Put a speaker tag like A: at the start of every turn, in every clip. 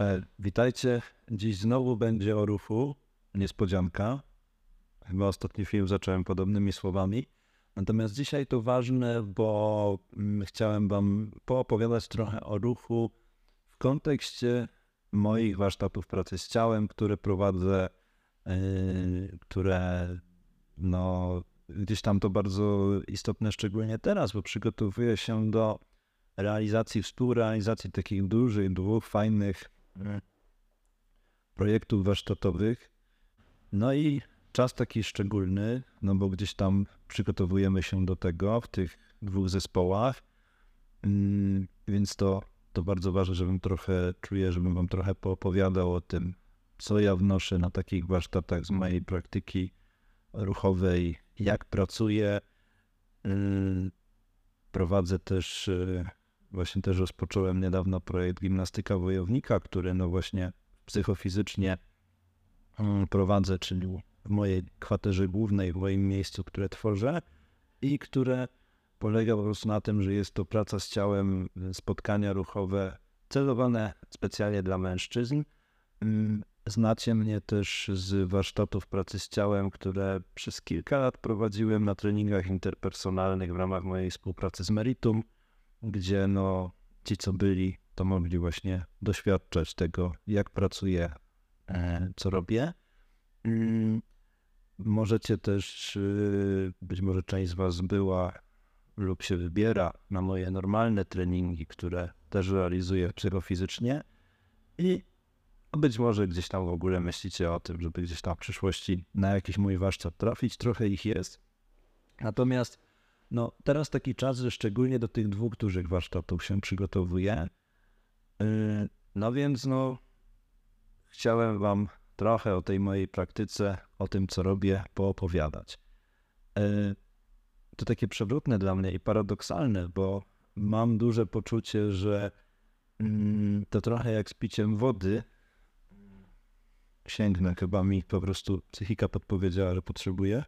A: E, witajcie. Dziś znowu będzie o ruchu. Niespodzianka. Chyba ostatni film zacząłem podobnymi słowami. Natomiast dzisiaj to ważne, bo mm, chciałem Wam poopowiadać trochę o ruchu w kontekście moich warsztatów pracy z ciałem, które prowadzę, yy, które no, gdzieś tam to bardzo istotne, szczególnie teraz, bo przygotowuję się do realizacji, współrealizacji takich dużych, dwóch fajnych projektów warsztatowych. No i czas taki szczególny, no bo gdzieś tam przygotowujemy się do tego w tych dwóch zespołach, mm, więc to, to bardzo ważne, żebym trochę, czuję, żebym wam trochę poopowiadał o tym, co ja wnoszę na takich warsztatach z mojej praktyki ruchowej, jak pracuję. Mm, prowadzę też, y, właśnie też rozpocząłem niedawno projekt Gimnastyka Wojownika, który no właśnie psychofizycznie mm, prowadzę, czyli w mojej kwaterze głównej, w moim miejscu, które tworzę i które polega po prostu na tym, że jest to praca z ciałem, spotkania ruchowe celowane specjalnie dla mężczyzn. Mm, znacie mnie też z warsztatów pracy z ciałem, które przez kilka lat prowadziłem na treningach interpersonalnych w ramach mojej współpracy z Meritum, gdzie no, ci, co byli, to mogli właśnie doświadczać tego, jak pracuję, e, co robię. Mm, Możecie też, y, być może część z Was była lub się wybiera na moje normalne treningi, które też realizuję psychofizycznie i być może gdzieś tam w ogóle myślicie o tym, żeby gdzieś tam w przyszłości na jakiś mój warsztat trafić. Trochę ich jest. Natomiast no, teraz taki czas, że szczególnie do tych dwóch dużych warsztatów się przygotowuję. Y, no więc no, chciałem Wam trochę o tej mojej praktyce, o tym, co robię, poopowiadać. E, to takie przewrotne dla mnie i paradoksalne, bo mam duże poczucie, że mm, to trochę jak z piciem wody. Sięgnę, chyba mi po prostu psychika podpowiedziała, że potrzebuję.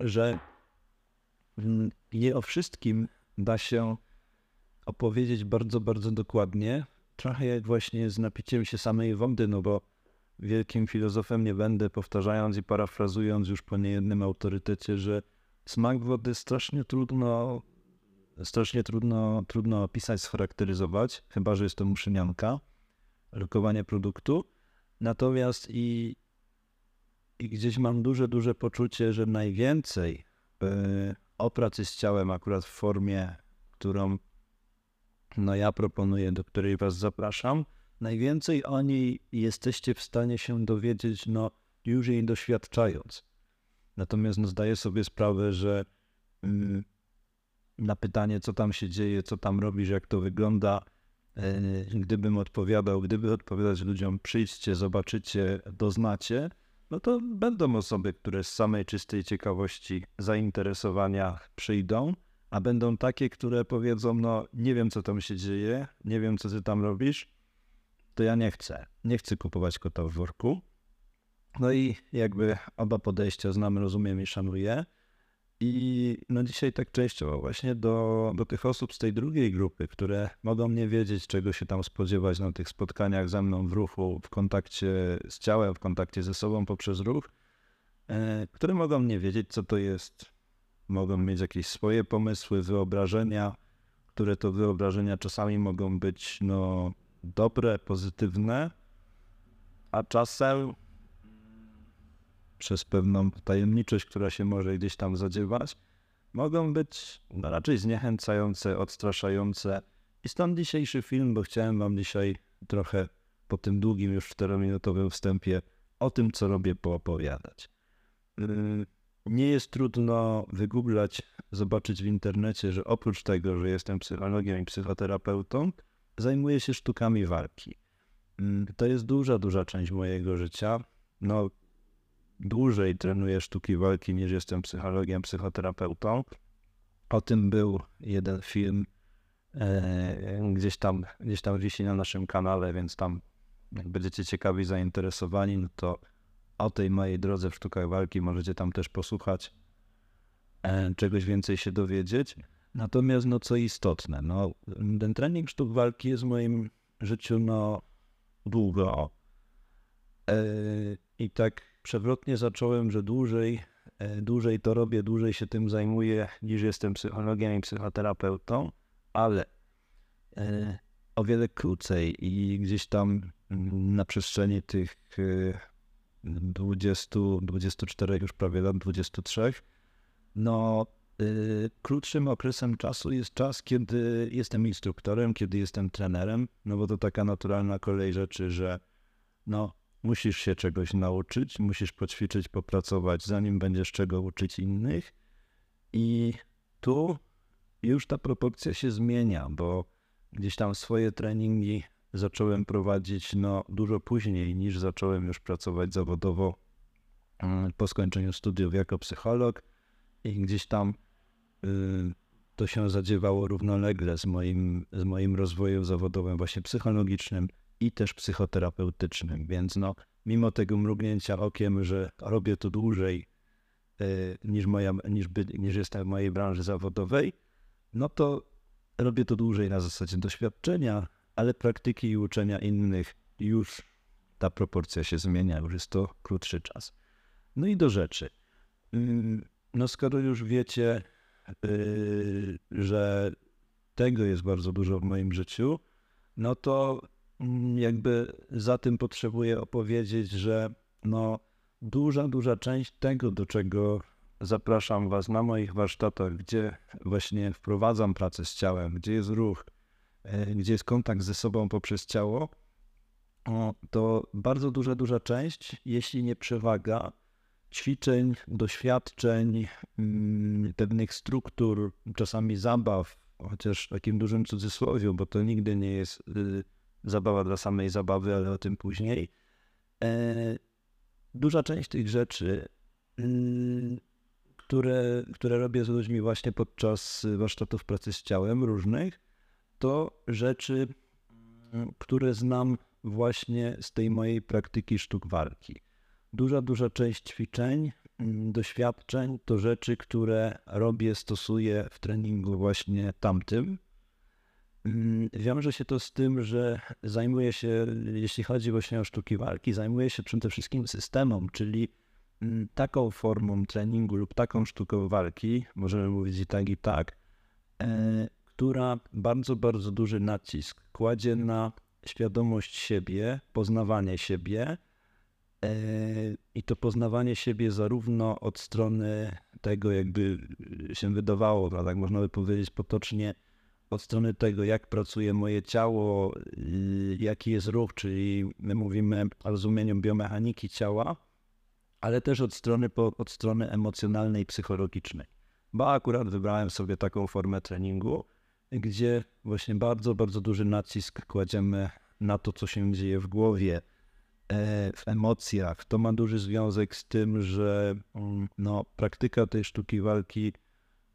A: Że nie o wszystkim da się opowiedzieć bardzo, bardzo dokładnie, trochę jak właśnie z napiciem się samej wody, no bo wielkim filozofem nie będę, powtarzając i parafrazując już po niejednym autorytecie, że smak wody strasznie trudno, strasznie trudno, trudno opisać, scharakteryzować, chyba że jest to muszynianka, lokowanie produktu. Natomiast i, i gdzieś mam duże, duże poczucie, że najwięcej yy, o pracy z ciałem akurat w formie, którą no ja proponuję, do której Was zapraszam. Najwięcej o niej jesteście w stanie się dowiedzieć, no już jej doświadczając. Natomiast no, zdaję sobie sprawę, że mm, na pytanie, co tam się dzieje, co tam robisz, jak to wygląda, e, gdybym odpowiadał, gdyby odpowiadać ludziom, przyjdźcie, zobaczycie, doznacie, no to będą osoby, które z samej czystej ciekawości, zainteresowania przyjdą a będą takie, które powiedzą, no nie wiem co tam się dzieje, nie wiem co ty tam robisz, to ja nie chcę. Nie chcę kupować kota w worku. No i jakby oba podejścia znam, rozumiem i szanuję. I no dzisiaj tak częściowo właśnie do, do tych osób z tej drugiej grupy, które mogą nie wiedzieć, czego się tam spodziewać na tych spotkaniach ze mną w ruchu, w kontakcie z ciałem, w kontakcie ze sobą poprzez ruch, e, które mogą nie wiedzieć, co to jest. Mogą mieć jakieś swoje pomysły, wyobrażenia, które to wyobrażenia czasami mogą być no, dobre, pozytywne, a czasem przez pewną tajemniczość, która się może gdzieś tam zadziewać, mogą być no, raczej zniechęcające, odstraszające. I stąd dzisiejszy film, bo chciałem Wam dzisiaj trochę po tym długim już czterominutowym wstępie o tym, co robię, poopowiadać. Yy, nie jest trudno wygooglać, zobaczyć w internecie, że oprócz tego, że jestem psychologiem i psychoterapeutą, zajmuję się sztukami walki. Mm, to jest duża, duża część mojego życia. No, dłużej trenuję sztuki walki niż jestem psychologiem, psychoterapeutą. O tym był jeden film, e, gdzieś tam, gdzieś tam wisi na naszym kanale, więc tam jak będziecie ciekawi, zainteresowani, no to o tej mojej drodze w sztukach walki możecie tam też posłuchać, e, czegoś więcej się dowiedzieć. Natomiast no co istotne, no ten trening sztuk walki jest w moim życiu no długo. E, I tak przewrotnie zacząłem, że dłużej, e, dłużej to robię, dłużej się tym zajmuję, niż jestem psychologiem i psychoterapeutą, ale e, o wiele krócej i gdzieś tam na przestrzeni tych 20, 24 już prawie lat, 23, no krótszym okresem czasu jest czas, kiedy jestem instruktorem, kiedy jestem trenerem, no bo to taka naturalna kolej rzeczy, że no musisz się czegoś nauczyć, musisz poćwiczyć, popracować, zanim będziesz czego uczyć innych. I tu już ta proporcja się zmienia, bo gdzieś tam swoje treningi zacząłem prowadzić no, dużo później niż zacząłem już pracować zawodowo mm, po skończeniu studiów jako psycholog. I gdzieś tam y, to się zadziewało równolegle z moim, z moim rozwojem zawodowym właśnie psychologicznym i też psychoterapeutycznym, więc no mimo tego mrugnięcia okiem, że robię to dłużej y, niż, moja, niż, by, niż jestem w mojej branży zawodowej, no to robię to dłużej na zasadzie doświadczenia, ale praktyki i uczenia innych już ta proporcja się zmienia, już jest to krótszy czas. No i do rzeczy. Mm, no skoro już wiecie, yy, że tego jest bardzo dużo w moim życiu, no to jakby za tym potrzebuję opowiedzieć, że no duża, duża część tego, do czego zapraszam Was na moich warsztatach, gdzie właśnie wprowadzam pracę z ciałem, gdzie jest ruch, E, gdzie jest kontakt ze sobą poprzez ciało, to bardzo duża, duża część, jeśli nie przewaga, ćwiczeń, doświadczeń, mm, pewnych struktur, czasami zabaw, chociaż w takim dużym cudzysłowie, bo to nigdy nie jest y, zabawa dla samej zabawy, ale o tym później. E, duża część tych rzeczy, y, które, które robię z ludźmi właśnie podczas warsztatów pracy z ciałem różnych, to rzeczy, które znam właśnie z tej mojej praktyki sztuk walki. Duża, duża część ćwiczeń, mm, doświadczeń to rzeczy, które robię, stosuję w treningu właśnie tamtym. Mm, wiąże się to z tym, że zajmuję się, jeśli chodzi właśnie o sztuki walki, zajmuję się przede wszystkim systemem, czyli taką formą treningu lub taką sztuką walki, możemy mówić i tak, i tak, e, która bardzo, bardzo duży nacisk kładzie na świadomość siebie, poznawanie siebie e, i to poznawanie siebie zarówno od strony tego, jakby się wydawało, tak można by powiedzieć potocznie, od strony tego, jak pracuje moje ciało, jaki jest ruch, czyli my mówimy o rozumieniu biomechaniki ciała, ale też od strony, od strony emocjonalnej, psychologicznej. Bo akurat wybrałem sobie taką formę treningu, gdzie właśnie bardzo, bardzo duży nacisk kładziemy na to, co się dzieje w głowie, e, w emocjach. To ma duży związek z tym, że mm, no, praktyka tej sztuki walki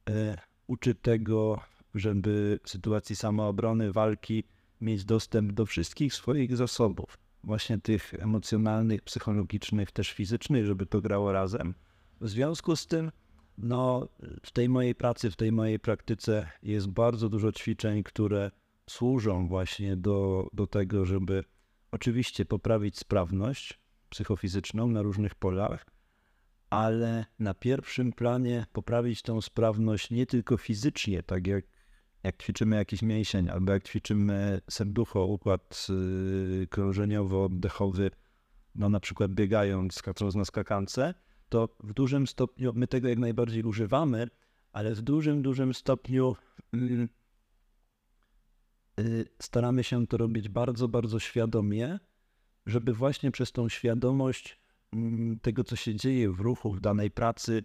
A: e, uczy tego, żeby w sytuacji samoobrony, walki mieć dostęp do wszystkich swoich zasobów, właśnie tych emocjonalnych, psychologicznych, też fizycznych, żeby to grało razem. W związku z tym no, w tej mojej pracy, w tej mojej praktyce jest bardzo dużo ćwiczeń, które służą właśnie do, do tego, żeby oczywiście poprawić sprawność psychofizyczną na różnych polach, ale na pierwszym planie poprawić tą sprawność nie tylko fizycznie, tak jak, jak ćwiczymy jakiś mięsień, albo jak ćwiczymy serducho, układ yy, krążeniowo-oddechowy, no na przykład biegając, skacząc na skakance, to w dużym stopniu my tego jak najbardziej używamy, ale w dużym, dużym stopniu mm, y, staramy się to robić bardzo, bardzo świadomie, żeby właśnie przez tą świadomość mm, tego, co się dzieje w ruchu, w danej pracy,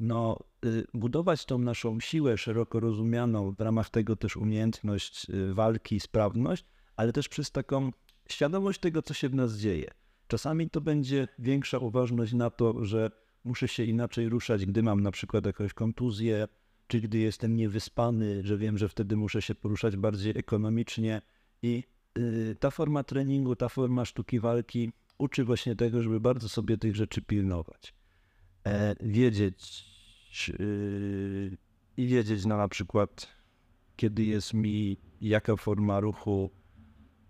A: no, y, budować tą naszą siłę szeroko rozumianą, w ramach tego też umiejętność y, walki, sprawność, ale też przez taką świadomość tego, co się w nas dzieje. Czasami to będzie większa uważność na to, że muszę się inaczej ruszać, gdy mam na przykład jakąś kontuzję, czy gdy jestem niewyspany, że wiem, że wtedy muszę się poruszać bardziej ekonomicznie. I y, ta forma treningu, ta forma sztuki walki uczy właśnie tego, żeby bardzo sobie tych rzeczy pilnować. E, wiedzieć yy, i wiedzieć, no na przykład, kiedy jest mi jaka forma ruchu,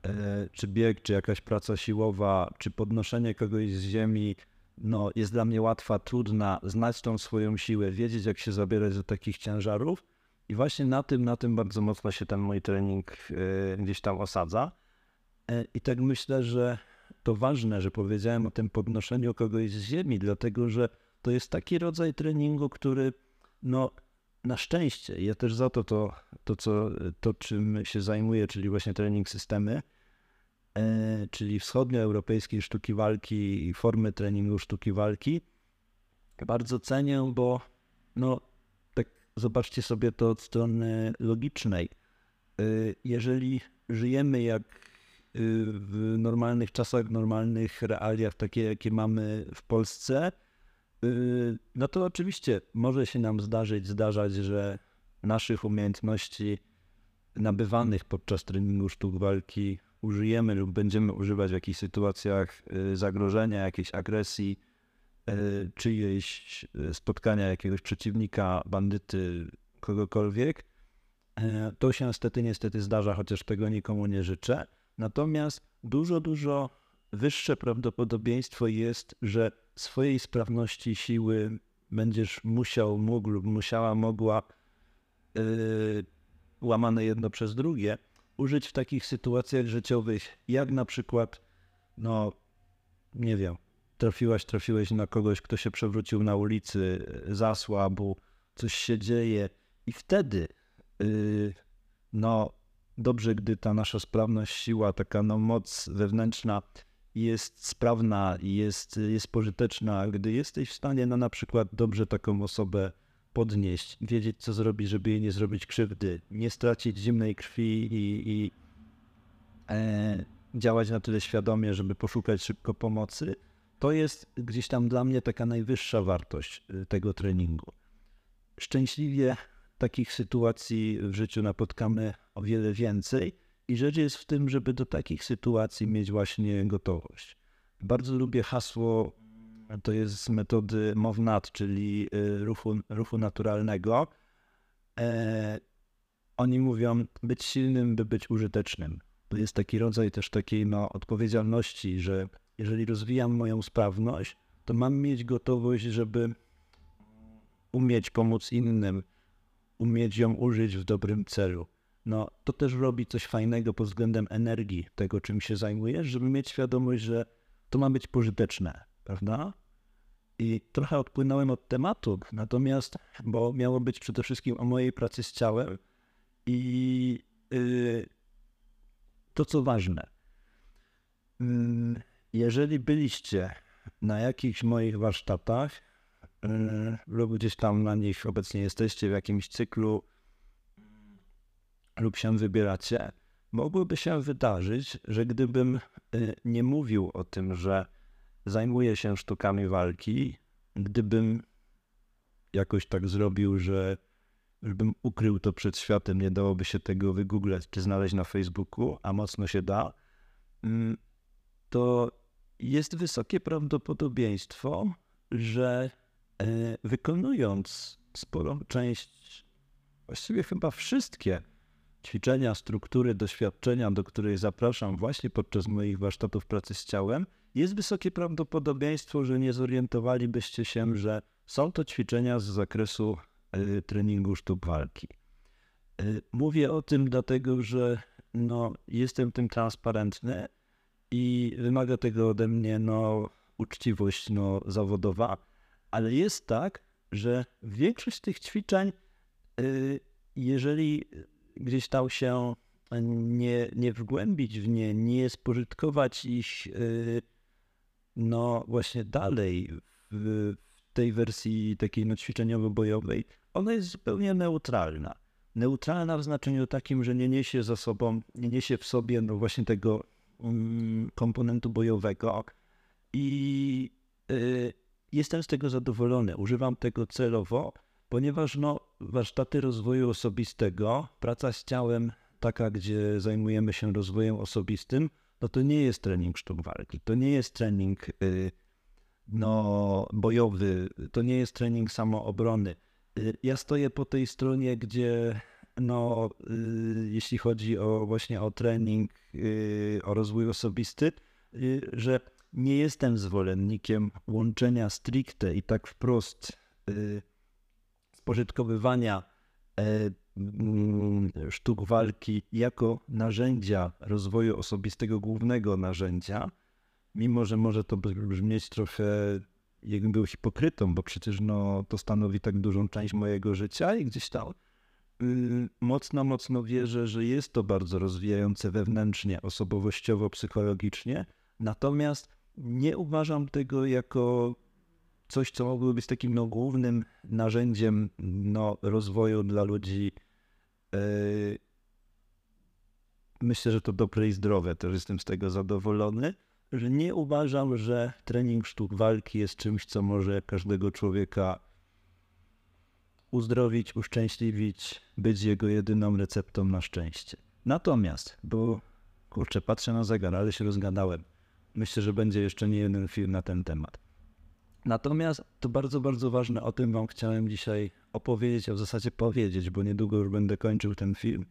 A: e, czy bieg, czy jakaś praca siłowa, czy podnoszenie kogoś z ziemi, no, jest dla mnie łatwa, trudna, znać tą swoją siłę, wiedzieć jak się zabierać do takich ciężarów. I właśnie na tym, na tym bardzo mocno się ten mój trening e, gdzieś tam osadza. E, I tak myślę, że to ważne, że powiedziałem o tym podnoszeniu kogoś z ziemi, dlatego że to jest taki rodzaj treningu, który no na szczęście, ja też za to, to, to, co, to czym się zajmuję, czyli właśnie trening systemy, e, czyli wschodnioeuropejskiej sztuki walki i formy treningu sztuki walki, bardzo cenię, bo no tak zobaczcie sobie to od strony logicznej. E, jeżeli żyjemy jak e, w normalnych czasach, w normalnych realiach, takie jakie mamy w Polsce, no to oczywiście może się nam zdarzyć, zdarzać, że naszych umiejętności nabywanych podczas treningu sztuk walki użyjemy lub będziemy używać w jakichś sytuacjach yy, zagrożenia, jakiejś agresji, yy, czyjeś spotkania jakiegoś przeciwnika, bandyty, kogokolwiek. To się niestety, niestety zdarza, chociaż tego nikomu nie życzę. Natomiast dużo, dużo wyższe prawdopodobieństwo jest, że swojej sprawności siły będziesz musiał, mógł lub musiała, mogła yy, łamane jedno przez drugie użyć w takich sytuacjach życiowych, jak na przykład, no nie wiem, trafiłaś, trafiłeś na kogoś, kto się przewrócił na ulicy, zasłabł, coś się dzieje i wtedy, yy, no dobrze, gdy ta nasza sprawność, siła, taka no moc wewnętrzna jest sprawna jest, jest pożyteczna, gdy jesteś w stanie no, na przykład dobrze taką osobę podnieść, wiedzieć co zrobić, żeby jej nie zrobić krzywdy, nie stracić zimnej krwi i, i e, działać na tyle świadomie, żeby poszukać szybko pomocy, to jest gdzieś tam dla mnie taka najwyższa wartość y, tego treningu. Szczęśliwie takich sytuacji w życiu napotkamy o wiele więcej i rzecz jest w tym, żeby do takich sytuacji mieć właśnie gotowość. Bardzo lubię hasło, to jest z metody MOVNAT, czyli y, ruchu, ruchu naturalnego. E, oni mówią, być silnym, by być użytecznym. To jest taki rodzaj też takiej no, odpowiedzialności, że jeżeli rozwijam moją sprawność, to mam mieć gotowość, żeby umieć pomóc innym, umieć ją użyć w dobrym celu no to też robi coś fajnego pod względem energii tego, czym się zajmujesz, żeby mieć świadomość, że to ma być pożyteczne, prawda? I trochę odpłynąłem od tematu, natomiast, bo miało być przede wszystkim o mojej pracy z ciałem i yy, to, co ważne. Yy, jeżeli byliście na jakichś moich warsztatach yy, lub gdzieś tam na nich obecnie jesteście w jakimś cyklu lub się wybieracie, mogłoby się wydarzyć, że gdybym y, nie mówił o tym, że zajmuję się sztukami walki, gdybym jakoś tak zrobił, że żebym ukrył to przed światem, nie dałoby się tego wygooglać czy znaleźć na Facebooku, a mocno się da, mm, to jest wysokie prawdopodobieństwo, że y, wykonując sporą część, właściwie chyba wszystkie ćwiczenia, struktury, doświadczenia, do których zapraszam właśnie podczas moich warsztatów pracy z ciałem, jest wysokie prawdopodobieństwo, że nie zorientowalibyście się, że są to ćwiczenia z zakresu y, treningu sztuk walki. Y, mówię o tym dlatego, że no, jestem tym transparentny i wymaga tego ode mnie no, uczciwość no, zawodowa, ale jest tak, że większość tych ćwiczeń, y, jeżeli gdzieś tam się nie, nie wgłębić w nie, nie spożytkować ich y, no właśnie dalej w, tej wersji takiej no ćwiczeniowo-bojowej, ona jest zupełnie neutralna. Neutralna w znaczeniu takim, że nie niesie za sobą, nie niesie w sobie no właśnie tego um, komponentu bojowego i y, jestem z tego zadowolony. Używam tego celowo, ponieważ no, warsztaty rozwoju osobistego, praca z ciałem, taka, gdzie zajmujemy się rozwojem osobistym, no to nie jest trening sztuk walki, to nie jest trening y, no, bojowy, to nie jest trening samoobrony. Y, ja stoję po tej stronie, gdzie no, y, jeśli chodzi o właśnie o trening, o rozwój osobisty, że nie jestem zwolennikiem łączenia stricte i tak wprost spożytkowywania e, mm, sztuk walki jako narzędzia rozwoju osobistego, głównego narzędzia, mimo że może to brzmieć trochę jakbym był hipokrytą, bo przecież no, to stanowi tak dużą część mojego życia i gdzieś tam yy, mocno, mocno wierzę, że jest to bardzo rozwijające wewnętrznie, osobowościowo, psychologicznie. Natomiast nie uważam tego jako coś, co mogłoby być takim no, głównym narzędziem no, rozwoju dla ludzi. Yy, myślę, że to dobre i zdrowe, też jestem z tego zadowolony że nie uważam, że trening sztuk walki jest czymś, co może każdego człowieka uzdrowić, uszczęśliwić, być jego jedyną receptą na szczęście. Natomiast, bo kurczę, patrzę na zegar, ale się rozgadałem. Myślę, że będzie jeszcze nie jeden film na ten temat. Natomiast to bardzo, bardzo ważne, o tym Wam chciałem dzisiaj opowiedzieć, a w zasadzie powiedzieć, bo niedługo już będę kończył ten film,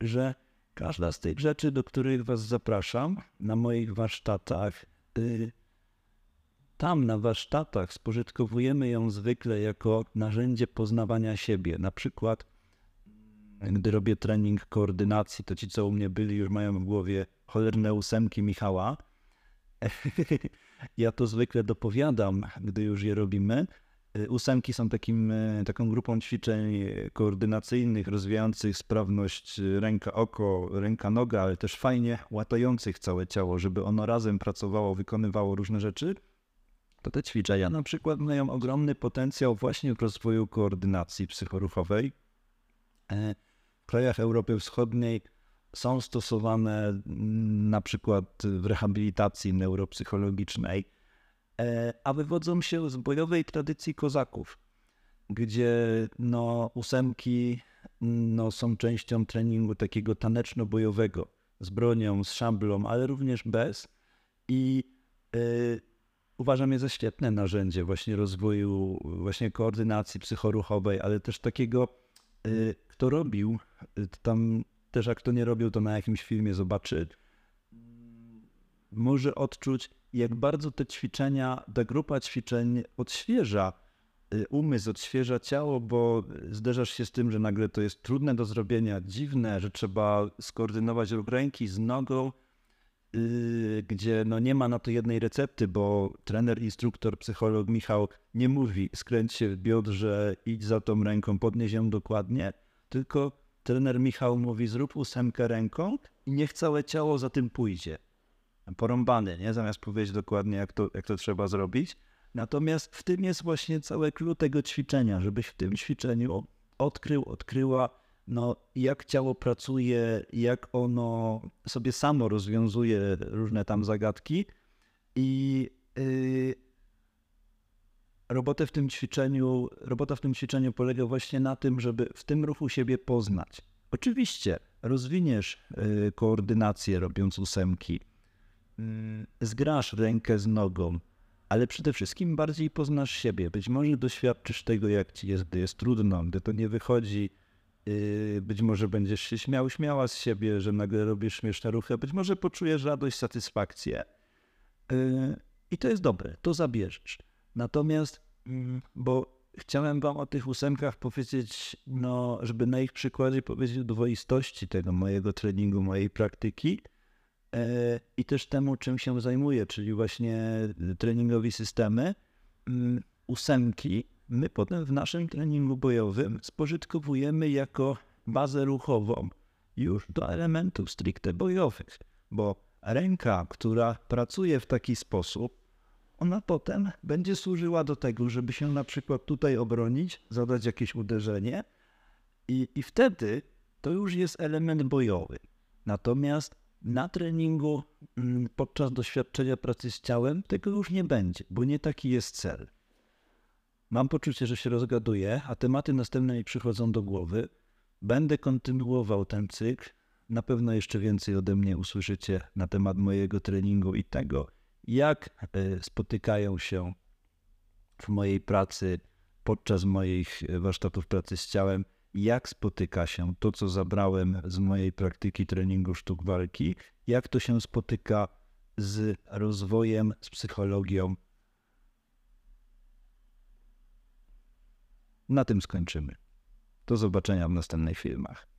A: że Każda z tych rzeczy, do których Was zapraszam na moich warsztatach, y, tam na warsztatach spożytkowujemy ją zwykle jako narzędzie poznawania siebie. Na przykład, gdy robię trening koordynacji, to ci, co u mnie byli, już mają w głowie cholerne ósemki Michała. ja to zwykle dopowiadam, gdy już je robimy. Y, ósemki są takim, y, taką grupą ćwiczeń koordynacyjnych, rozwijających sprawność y, ręka-oko, ręka-noga, ale też fajnie łatających całe ciało, żeby ono razem pracowało, wykonywało różne rzeczy. To te ćwiczenia na przykład mają ogromny potencjał właśnie w rozwoju koordynacji psychoruchowej. E, w krajach Europy Wschodniej są stosowane mm, na przykład w rehabilitacji neuropsychologicznej E, a wywodzą się z bojowej tradycji kozaków, gdzie no, ósemki no, są częścią treningu takiego taneczno-bojowego, z bronią, z szablą, ale również bez. I y, uważam je za świetne narzędzie właśnie rozwoju, właśnie koordynacji psychoruchowej, ale też takiego, y, kto robił, tam też jak kto nie robił, to na jakimś filmie zobaczy, może odczuć jak bardzo te ćwiczenia, ta grupa ćwiczeń odświeża y, umysł, odświeża ciało, bo zderzasz się z tym, że nagle to jest trudne do zrobienia, dziwne, że trzeba skoordynować ruch ręki z nogą, yy, gdzie no nie ma na to jednej recepty, bo trener, instruktor, psycholog Michał nie mówi skręć się w biodrze, idź za tą ręką, podnieś ją dokładnie, tylko trener Michał mówi zrób ósemkę ręką i niech całe ciało za tym pójdzie porąbany, nie? zamiast powiedzieć dokładnie, jak to, jak to trzeba zrobić. Natomiast w tym jest właśnie całe klucz tego ćwiczenia, żebyś w tym ćwiczeniu odkrył, odkryła, no, jak ciało pracuje, jak ono sobie samo rozwiązuje różne tam zagadki i yy, robotę w tym ćwiczeniu, robota w tym ćwiczeniu polega właśnie na tym, żeby w tym ruchu siebie poznać. Oczywiście rozwiniesz yy, koordynację robiąc ósemki, Mm, zgrasz rękę z nogą, ale przede wszystkim bardziej poznasz siebie. Być może doświadczysz tego, jak ci jest, gdy jest trudno, gdy to nie wychodzi. Yy, być może będziesz się śmiał, śmiała z siebie, że nagle robisz śmieszne ruchy. Być może poczujesz radość, satysfakcję. I to jest dobre, to zabierzesz. Natomiast, mm, bo chciałem wam o tych ósemkach powiedzieć, no, żeby na ich przykładzie powiedzieć o dwoistości tego mojego treningu, mojej praktyki – E, i też temu, czym się zajmuję, czyli właśnie treningowi systemy, mm, ósemki, my potem w naszym treningu bojowym spożytkowujemy jako bazę ruchową już do elementów stricte bojowych, bo ręka, która pracuje w taki sposób, ona potem będzie służyła do tego, żeby się na przykład tutaj obronić, zadać jakieś uderzenie i, i wtedy to już jest element bojowy. Natomiast na treningu, mm, podczas doświadczenia pracy z ciałem, tego już nie będzie, bo nie taki jest cel. Mam poczucie, że się rozgaduję, a tematy następne mi przychodzą do głowy. Będę kontynuował ten cykl. Na pewno jeszcze więcej ode mnie usłyszycie na temat mojego treningu i tego, jak e, spotykają się w mojej pracy, podczas moich warsztatów pracy z ciałem, jak spotyka się to, co zabrałem z mojej praktyki treningu sztuk walki, jak to się spotyka z rozwojem, z psychologią. Na tym skończymy. Do zobaczenia w następnych filmach.